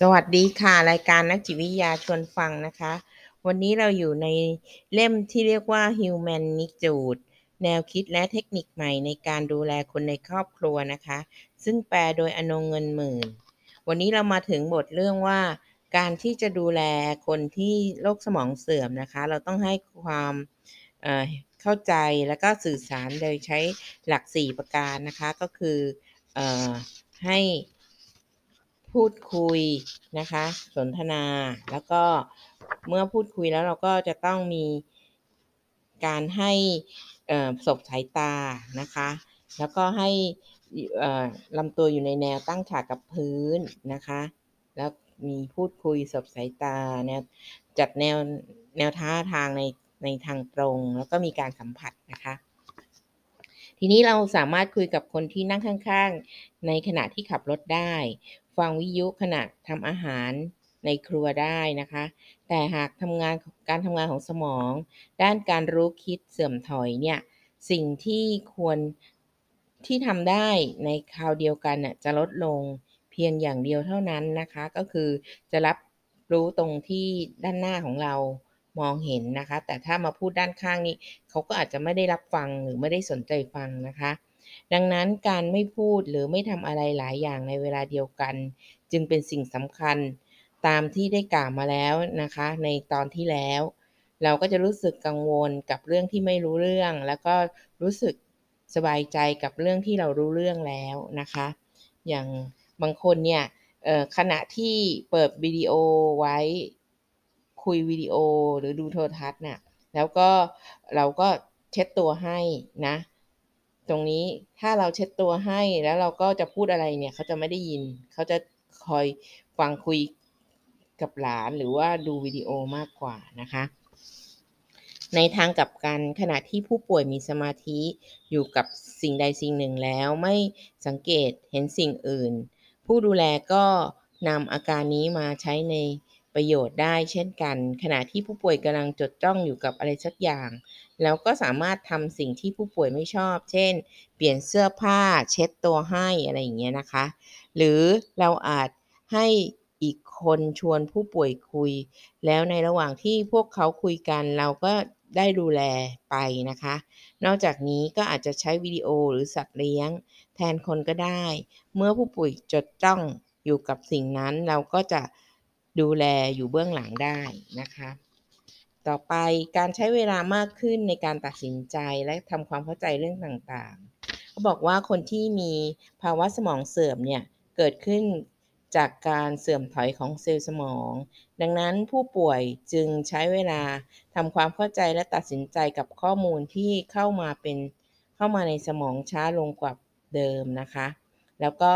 สวัสดีค่ะ รายการนักจิตวิทยาชวนฟังนะคะ วันนี้เราอยู่ในเล่มที่เรียกว่า Humanitude แนวคิดและเทคนิคใหม่ในการดูแลคนในครอบครัวนะคะ ซึ่งแปลโดยอนงเงินหมื่น วันนี้เรามาถึงบทเรื่องว่า การที่จะดูแลคนที่โรคสมองเสื่อมนะคะ เราต้องให้ความเเข้าใจแล้วก็สื่อสารโดยใช้หลัก 4 ประการนะคะ ก็คืออให้ พูดคุยนะคะ สนทนาแล้วก็เมื่อพูดคุยแล้วเราก็จะต้องมีการให้ศบสายตานะคะ แล้วก็ให้ลำตัวอยู่ในแนวตั้งฉากกับพื้นนะคะ แล้วมีพูดคุยสบสายตาแนวจัดแนวแนวท่าทางในในทางตรง แล้วก็มีการสัมผัสนะคะ ทีนี้เราสามารถคุยกับคนที่นั่งข้าง ๆ ในขณะที่ขับรถได้ ฟังวิทยุขณะทำอาหารในครัวได้นะคะ แต่หากทำงานการทำงานของสมอง ด้านการรู้คิดเสื่อมถอยเนี่ย สิ่งที่ควรที่ทำได้ในคราวเดียวกันน่ะจะลดลงเพียงอย่างเดียวเท่านั้นนะคะ ก็คือจะรับรู้ตรงที่ด้านหน้าของเรามองเห็นนะคะ แต่ถ้ามาพูดด้านข้างนี้เขาก็อาจจะไม่ได้รับฟังหรือไม่ได้สนใจฟังนะคะ ดังนั้นการไม่พูดหรือไม่ทำอะไรหลายอย่างในเวลาเดียวกัน จึงเป็นสิ่งสำคัญตามที่ได้กล่าวมาแล้วนะคะ ในตอนที่แล้ว เราก็จะรู้สึกกังวลกับเรื่องที่ไม่รู้เรื่อง แล้วก็รู้สึกสบายใจกับเรื่องที่เรารู้เรื่องแล้วนะคะ อย่างบางคนเนี่ยขณะที่เปิดวิดีโอไว้คุยวิดีโอหรือดูโทรทัศน์เนี่ยแล้วก็เราก็เช็ดตัวให้นะ ตรงนี้ถ้าเราเช็ดตัวให้แล้วเราก็จะพูดอะไรเนี่ย เขาจะไม่ได้ยิน เขาจะคอยฟังคุยกับหลานหรือว่าดูวิดีโอมากกว่านะคะ ในทางกลับกันขณะที่ผู้ป่วยมีสมาธิอยู่กับสิ่งใดสิ่งหนึ่งแล้วไม่สังเกตเห็นสิ่งอื่น ผู้ดูแลก็นำอาการนี้มาใช้ใน ประโยชน์ได้เช่นกัน ขณะที่ผู้ป่วยกำลังจดจ้องอยู่กับอะไรสักอย่าง แล้วก็สามารถทำสิ่งที่ผู้ป่วยไม่ชอบ เช่น เปลี่ยนเสื้อผ้าเช็ดตัวให้อะไรอย่างเงี้ยนะคะ หรือเราอาจให้อีกคนชวนผู้ป่วยคุย แล้วในระหว่างที่พวกเขาคุยกันเราก็ได้ดูแลไปนะคะ นอกจากนี้ก็อาจจะใช้วิดีโอหรือสัตว์เลี้ยง แทนคนก็ได้ เมื่อผู้ป่วยจดจ้องอยู่กับสิ่งนั้นเราก็จะ ดูแลอยู่เบื้องหลังได้นะคะ ต่อไปการใช้เวลามากขึ้นในการตัดสินใจและทำความเข้าใจเรื่องต่างๆเขาบอกว่าคนที่มีภาวะสมองเสื่อมเนี่ยเกิดขึ้นจากการเสื่อมถอยของเซลล์สมอง ดังนั้นผู้ป่วยจึงใช้เวลาทำความเข้าใจและตัดสินใจกับข้อมูลที่เข้ามาเป็นเข้ามาในสมองช้าลงกว่าเดิมนะคะ แล้วก็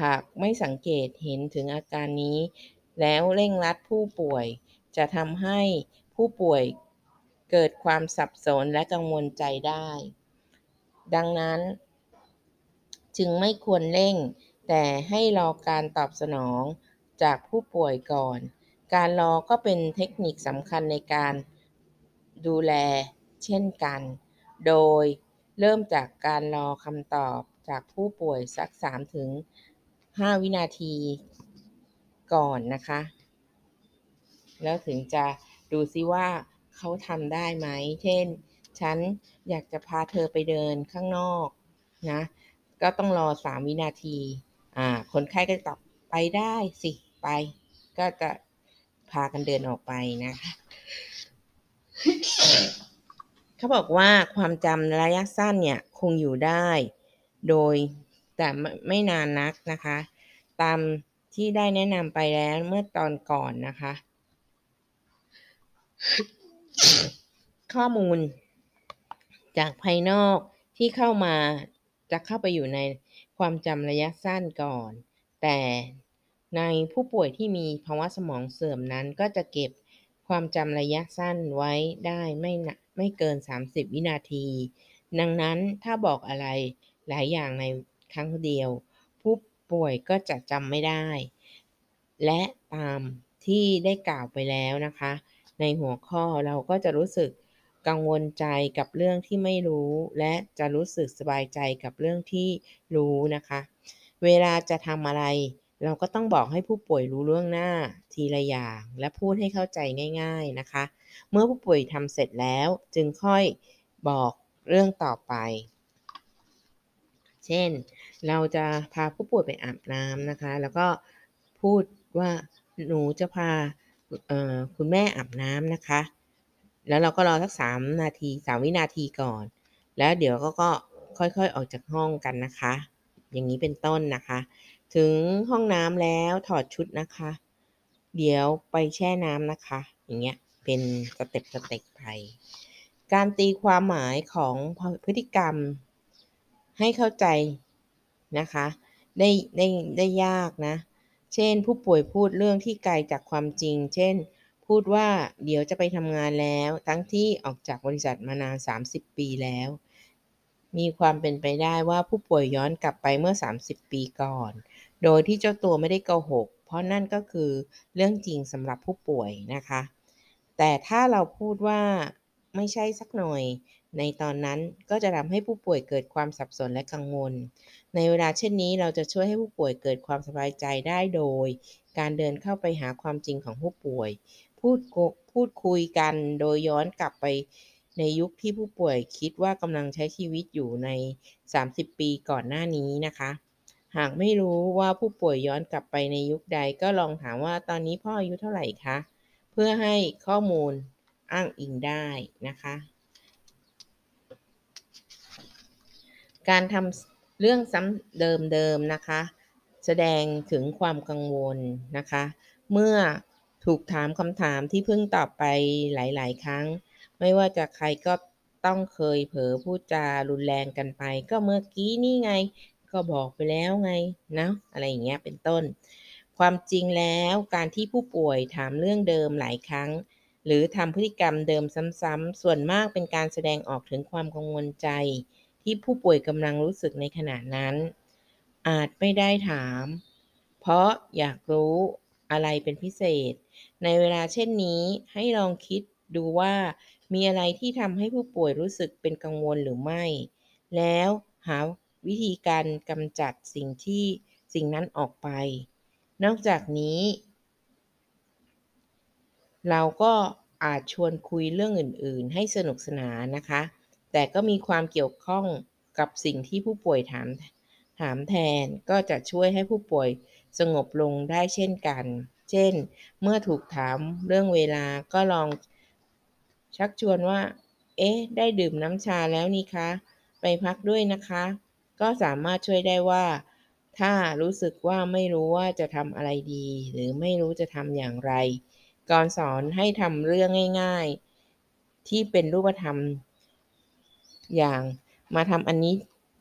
หากไม่สังเกตเห็นถึงอาการนี้ แล้วเร่งรัดผู้ป่วย จะทำให้ผู้ป่วยเกิดความสับสนและกังวลใจได้ ดังนั้น จึงไม่ควรเร่ง แต่ให้รอการตอบสนองจากผู้ป่วยก่อน การรอก็เป็นเทคนิคสำคัญในการดูแลเช่นกัน โดยเริ่มจากการรอคำตอบจากผู้ป่วยสัก 3-5 วินาที ก่อนนะคะ แล้วถึงจะดูซิว่าเขาทำได้ไหม เช่น ฉันอยากจะพาเธอไปเดินข้างนอกนะ ก็ต้องรอสามวินาที อ่า คนไข้ก็ตอบไปได้สิไป ก็จะพากันเดินออกไปนะคะ เขาบอกว่าความจำระยะสั้นเนี่ยคงอยู่ได้ โดยแต่ไม่นานนักนะคะ ตาม ที่ได้แนะนำไปแล้วเมื่อตอนก่อนนะคะ ข้อมูล จากภายนอกที่เข้ามาจะเข้าไปอยู่ในความจำระยะสั้นก่อน แต่ในผู้ป่วยที่มีภาวะสมองเสื่อมนั้นก็จะเก็บความจำระยะสั้นไว้ได้ไม่ไม่เกิน 30 วินาที ดังนั้นถ้าบอกอะไรหลายอย่างในครั้งเดียว ป่วยก็จะจำไม่ได้ และตามที่ได้กล่าวไปแล้วนะคะ ในหัวข้อเราก็จะรู้สึกกังวลใจกับเรื่องที่ไม่รู้ และจะรู้สึกสบายใจกับเรื่องที่รู้นะคะ เวลาจะทำอะไร เราก็ต้องบอกให้ผู้ป่วยรู้ล่วงหน้าทีละอย่าง และพูดให้เข้าใจง่าย ๆนะคะ เมื่อผู้ป่วยทำเสร็จแล้วจึงค่อยบอกเรื่องต่อไป เช่น เราจะพาผู้ป่วยไปอาบน้ำนะคะ แล้วก็พูดว่าหนูจะพาคุณแม่อาบน้ำนะคะ แล้วเราก็รอสักสามนาทีสามวินาทีก่อน แล้วเดี๋ยวก็ก็ค่อยๆออกจากห้องกันนะคะ อย่างนี้เป็นต้นนะคะ ถึงห้องน้ำแล้วถอดชุดนะคะ เดี๋ยวไปแช่น้ำนะคะ อย่างเงี้ยเป็น step step ไปการตีความหมายของพฤติกรรมให้เข้าใจ นะคะได้ได้ได้ยากนะ เช่นผู้ป่วยพูดเรื่องที่ไกลจากความจริง เช่น พูดว่าเดี๋ยวจะไปทำงานแล้ว ทั้งที่ออกจากบริษัทมานาน 30 ปีแล้ว มีความเป็นไปได้ว่าผู้ป่วยย้อนกลับไปเมื่อ 30 ปีก่อน โดยที่เจ้าตัวไม่ได้โกหก เพราะนั่นก็คือเรื่องจริงสำหรับผู้ป่วยนะคะ แต่ถ้าเราพูดว่าไม่ใช่สักหน่อย ในตอนนั้นก็จะทำให้ผู้ป่วยเกิดความสับสนและกังวล ในเวลาเช่นนี้เราจะช่วยให้ผู้ป่วยเกิดความสบายใจได้โดย การเดินเข้าไปหาความจริงของผู้ป่วย พูดพูดคุยกันโดยย้อนกลับไปในยุคที่ผู้ป่วยคิดว่ากำลังใช้ชีวิตอยู่ใน 30 ปีก่อนหน้านี้นะคะ หากไม่รู้ว่าผู้ป่วยย้อนกลับไปในยุคใดก็ลองถามว่าตอนนี้พ่ออายุเท่าไหร่คะ เพื่อให้ข้อมูลอ้างอิงได้นะคะ การทำเรื่องซ้ำเดิมๆนะคะ แสดงถึงความกังวลนะคะ เมื่อถูกถามคำถามที่เพิ่งตอบไปหลายๆ ครั้ง ไม่ว่าจะใครก็ต้องเคยเผลอพูดจารุนแรงกันไป ก็เมื่อกี้นี่ไง ก็บอกไปแล้วไงนะอะไรอย่างเงี้ยเป็นต้น ความจริงแล้วการที่ผู้ป่วยถามเรื่องเดิมหลายครั้ง หรือทำพฤติกรรมเดิมซ้ำๆส่วนมากเป็นการแสดงออกถึงความกังวลใจ ที่ผู้ป่วยกำลังรู้สึกในขณะนั้น อาจไม่ได้ถาม เพราะอยากรู้อะไรเป็นพิเศษ ในเวลาเช่นนี้ให้ลองคิดดูว่ามีอะไรที่ทำให้ผู้ป่วยรู้สึกเป็นกังวลหรือไม่ แล้วหาวิธีการกำจัดสิ่งที่สิ่งนั้นออกไป นอกจากนี้ เราก็อาจชวนคุยเรื่องอื่น ๆ ให้สนุกสนานนะคะ แต่ก็มีความเกี่ยวข้องกับสิ่งที่ผู้ป่วยถามถามแทนก็จะช่วยให้ผู้ป่วยสงบลงได้เช่นกัน เช่น เมื่อถูกถามเรื่องเวลาก็ลองชักชวนว่า เอ๊ะ ได้ดื่มน้ำชาแล้วนี่คะ ไปพักด้วยนะคะ ก็สามารถช่วยได้ว่า ถ้ารู้สึกว่าไม่รู้ว่าจะทำอะไรดี หรือไม่รู้จะทำอย่างไร ก่อนสอนให้ทำเรื่องง่าย ๆ ที่เป็นรูปธรรม อย่างมาทำอันนี้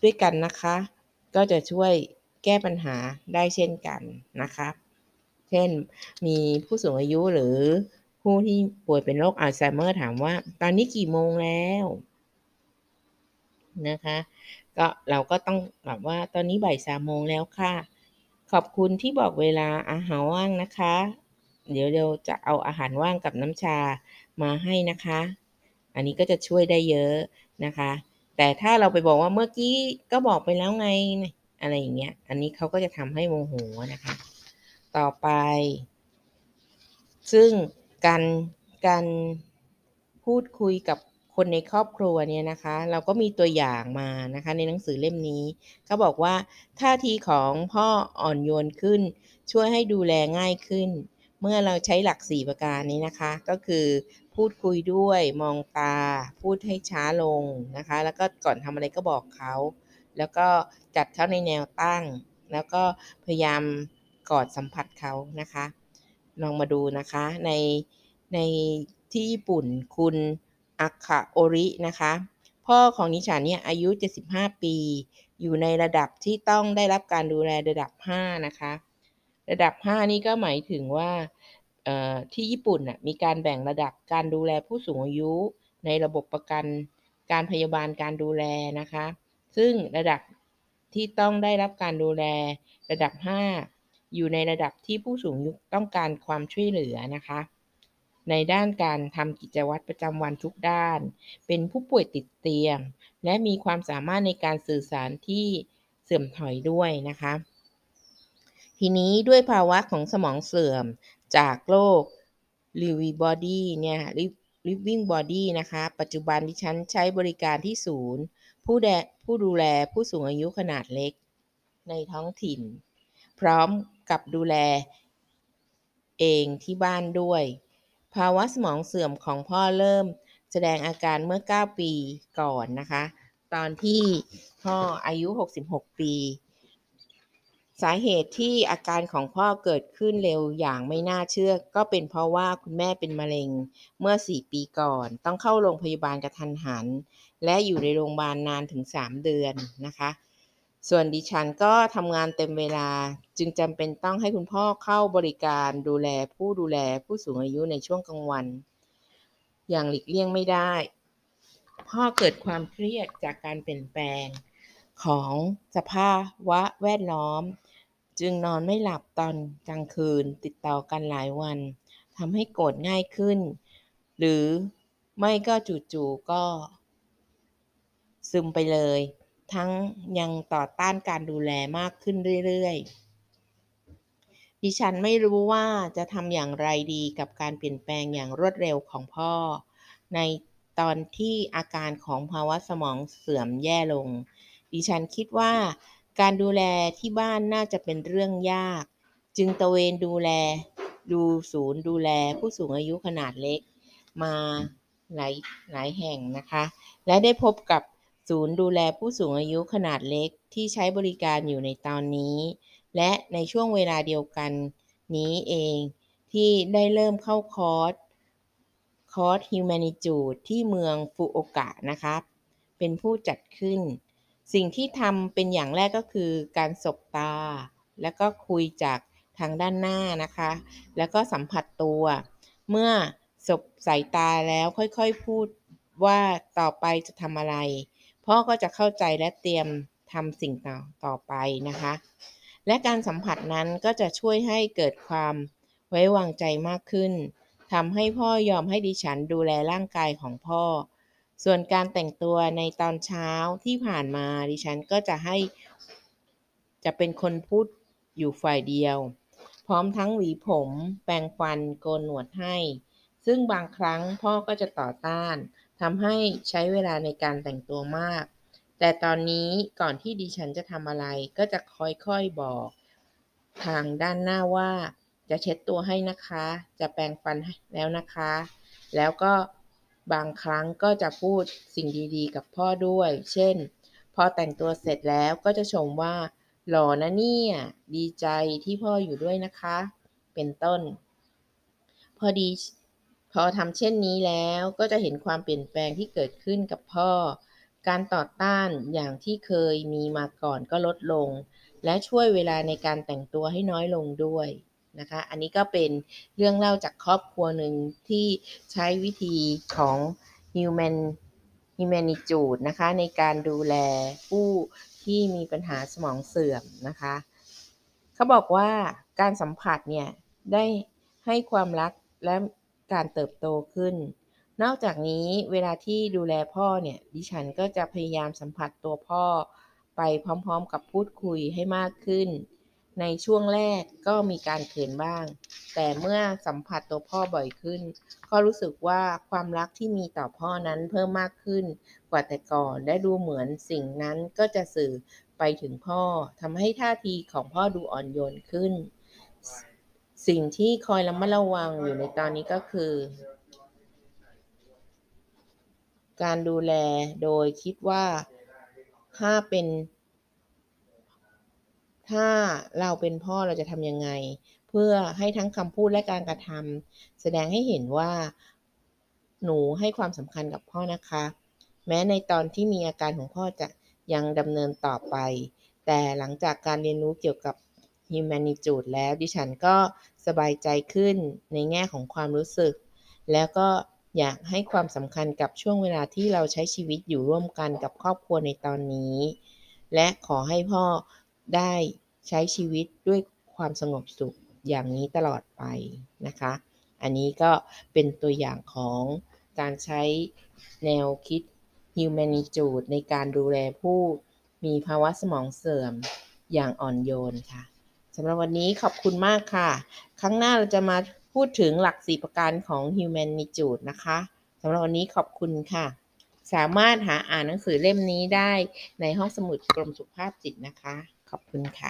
ด้วยกันนะคะ ก็จะช่วยแก้ปัญหาได้เช่นกันนะคะเช่น มีผู้สูงอายุหรือผู้ที่ป่วยเป็นโรคอัลไซเมอร์ถามว่า ตอนนี้กี่โมงแล้วนะคะก็เราก็ต้องแบบว่าตอนนี้บ่ายสามโมงแล้วค่ะ ขอบคุณที่บอกเวลาอาหารว่างนะคะ เดี๋ยวเราจะเอาอาหารว่างกับน้ำชามาให้นะคะ อันนี้ก็จะช่วยได้เยอะนะคะ แต่ถ้าเราไปบอกว่าเมื่อกี้ก็บอกไปแล้วไงอะไรอย่างเงี้ย อันนี้เขาก็จะทำให้โมโหนะคะ ต่อไป ซึ่งการการพูดคุยกับคนในครอบครัวเนี่ยนะคะ เราก็มีตัวอย่างมานะคะ ในหนังสือเล่มนี้เขาบอกว่าท่าทีของพ่ออ่อนโยนขึ้น ช่วยให้ดูแลง่ายขึ้น เมื่อเราใช้หลัก 4 ประการนี้นะคะ ก็คือ พูดคุยด้วยมองตา พูดให้ช้าลงนะคะ แล้วก็ก่อนทำอะไรก็บอกเขา แล้วก็จัดเขาในแนวตั้ง แล้วก็พยายามกอดสัมผัสเขานะคะ ลองมาดูนะคะในในที่ญี่ปุ่นคุณอัคคาโอรินะคะ พ่อของนิชาเนี่ยอายุ 75 ปี อยู่ในระดับที่ต้องได้รับการดูแลระดับ 5 นะคะ ระดับ 5 นี่ก็หมายถึงว่าที่ญี่ปุ่นน่ะมีการแบ่งระดับการดูแลผู้สูงอายุในระบบประกันการพยาบาลการดูแลนะคะ ซึ่งระดับที่ต้องได้รับการดูแลระดับ 5 อยู่ในระดับที่ผู้สูงอายุต้องการความช่วยเหลือนะคะ ในด้านการทำกิจวัตรประจำวันทุกด้าน เป็นผู้ป่วยติดเตียง และมีความสามารถในการสื่อสารที่เสื่อมถอยด้วยนะคะ ทีนี้ด้วยภาวะของสมองเสื่อมจากโรค Lewy body เนี่ย living body นะคะ ปัจจุบันดิฉันใช้บริการที่ศูนย์ ผู้แดผู้ดูแลผู้สูงอายุขนาดเล็ก ในท้องถิ่น พร้อมกับดูแลเองที่บ้านด้วย ภาวะสมองเสื่อมของพ่อเริ่มแสดงอาการเมื่อ 9 ปีก่อนนะคะ ตอนที่พ่ออายุ 66 ปี สาเหตุที่อาการของพ่อเกิดขึ้นเร็วอย่างไม่น่าเชื่อ ก็เป็นเพราะว่าคุณแม่เป็นมะเร็งเมื่อ 4 ปีก่อน ต้องเข้าโรงพยาบาลกระทันหัน และอยู่ในโรงพยาบาลนานถึง 3 เดือนนะคะ ส่วนดิฉันก็ทำงานเต็มเวลาจึงจำเป็นต้องให้คุณพ่อเข้าบริการดูแลผู้ดูแลผู้สูงอายุในช่วงกลางวัน อย่างหลีกเลี่ยงไม่ได้ พ่อเกิดความเครียดจากการเปลี่ยนแปลง ของสภาวะแวดล้อม จึงนอนไม่หลับตอนกลางคืนติดต่อกันหลายวันทำให้โกรธง่ายขึ้น หรือไม่ก็จู่ๆก็ ซึมไปเลย ทั้งยังต่อต้านการดูแลมากขึ้นเรื่อยๆ ดิฉันไม่รู้ว่าจะทำอย่างไรดีกับการเปลี่ยนแปลงอย่างรวดเร็วของพ่อ ในตอนที่อาการของภาวะสมองเสื่อมแย่ลง ดิฉันคิดว่าการดูแลที่บ้านน่าจะเป็นเรื่องยาก จึงตะเวนดูแล ดูศูนย์ดูแลผู้สูงอายุขนาดเล็ก มาหลายหลายแห่งนะคะ และได้พบกับศูนย์ดูแลผู้สูงอายุขนาดเล็กที่ใช้บริการอยู่ในตอนนี้ และในช่วงเวลาเดียวกันนี้เองที่ได้เริ่มเข้าคอร์สคอร์ส Humanitude ที่เมืองฟุโอกะนะคะเป็นผู้จัดขึ้น สิ่งที่ทำเป็นอย่างแรกก็คือการสบตา แล้วก็คุยจากทางด้านหน้านะคะ แล้วก็สัมผัสตัว เมื่อสบสายตาแล้วค่อยๆพูดว่าต่อไปจะทำอะไร พ่อก็จะเข้าใจและเตรียมทำสิ่งต่อต่อไปนะคะ และการสัมผัสนั้นก็จะช่วยให้เกิดความไว้วางใจมากขึ้นทำให้พ่อยอมให้ดิฉันดูแลร่างกายของพ่อ ส่วนการแต่งตัวในตอนเช้าที่ผ่านมาดิฉันก็จะให้จะเป็นคนพูดอยู่ฝ่ายเดียว พร้อมทั้งหวีผม แปรงฟันโกนหนวดให้ ซึ่งบางครั้งพ่อก็จะต่อต้านทำให้ใช้เวลาในการแต่งตัวมาก แต่ตอนนี้ก่อนที่ดิฉันจะทำอะไรก็จะค่อยๆบอก ทางด้านหน้าว่าจะเช็ดตัวให้นะคะ จะแปรงฟันแล้วนะคะ แล้วก็ บางครั้งก็จะพูดสิ่งดีๆ กับพ่อด้วย เช่น พอแต่งตัวเสร็จแล้วก็จะชมว่า หล่อนะเนี่ย ดีใจที่พ่ออยู่ด้วยนะคะ เป็นต้น พอดี พอทำเช่นนี้แล้วก็จะเห็นความเปลี่ยนแปลงที่เกิดขึ้นกับพ่อ การต่อต้านอย่างที่เคยมีมาก่อนก็ลดลง และช่วยเวลาในการแต่งตัวให้น้อยลงด้วย นะคะ อันนี้ก็เป็นเรื่องเล่าจากครอบครัวหนึ่งที่ใช้วิธีของ Human Humanitude นะคะ ในการดูแลผู้ที่มีปัญหาสมองเสื่อมนะคะ เขาบอกว่าการสัมผัสเนี่ย ได้ให้ความรักและการเติบโตขึ้น นอกจากนี้เวลาที่ดูแลพ่อเนี่ย ดิฉันก็จะพยายามสัมผัสตัวพ่อไปพร้อมๆ กับพูดคุยให้มากขึ้น ในช่วงแรกก็มีการเขินบ้าง แต่เมื่อสัมผัสตัวพ่อบ่อยขึ้น ก็รู้สึกว่าความรักที่มีต่อพ่อนั้นเพิ่มมากขึ้นกว่าแต่ก่อนและดูเหมือนสิ่งนั้นก็จะสื่อไปถึงพ่อทำให้ท่าทีของพ่อดูอ่อนโยนขึ้น สิ่งที่คอยระมัดระวังอยู่ในตอนนี้ก็คือ การดูแลโดยคิดว่าถ้าเป็น ถ้าเราเป็นพ่อเราจะทำยังไง เพื่อให้ทั้งคำพูดและการกระทำแสดงให้เห็นว่า หนูให้ความสำคัญกับพ่อนะคะ แม้ในตอนที่มีอาการของพ่อจะยังดำเนินต่อไป แต่หลังจากการเรียนรู้เกี่ยวกับ Humanitude แล้วดิฉันก็สบายใจขึ้นในแง่ของความรู้สึก แล้วก็อยากให้ความสำคัญกับช่วงเวลาที่เราใช้ชีวิตอยู่ร่วมกันกับครอบครัวในตอนนี้ และขอให้พ่อ ได้ใช้ชีวิตด้วยความสงบสุขอย่างนี้ตลอดไปนะคะ อันนี้ก็เป็นตัวอย่างของการใช้แนวคิด Humanitude ในการดูแลผู้มีภาวะสมองเสื่อมอย่างอ่อนโยนค่ะสำหรับวันนี้ขอบคุณมากค่ะ ครั้งหน้าเราจะมาพูดถึงหลักสี่ประการของ Humanitude นะคะสำหรับวันนี้ขอบคุณค่ะ สามารถหาอ่านหนังสือเล่มนี้ได้ในห้องสมุดกรมสุขภาพจิตนะคะ ขอบคุณค่ะ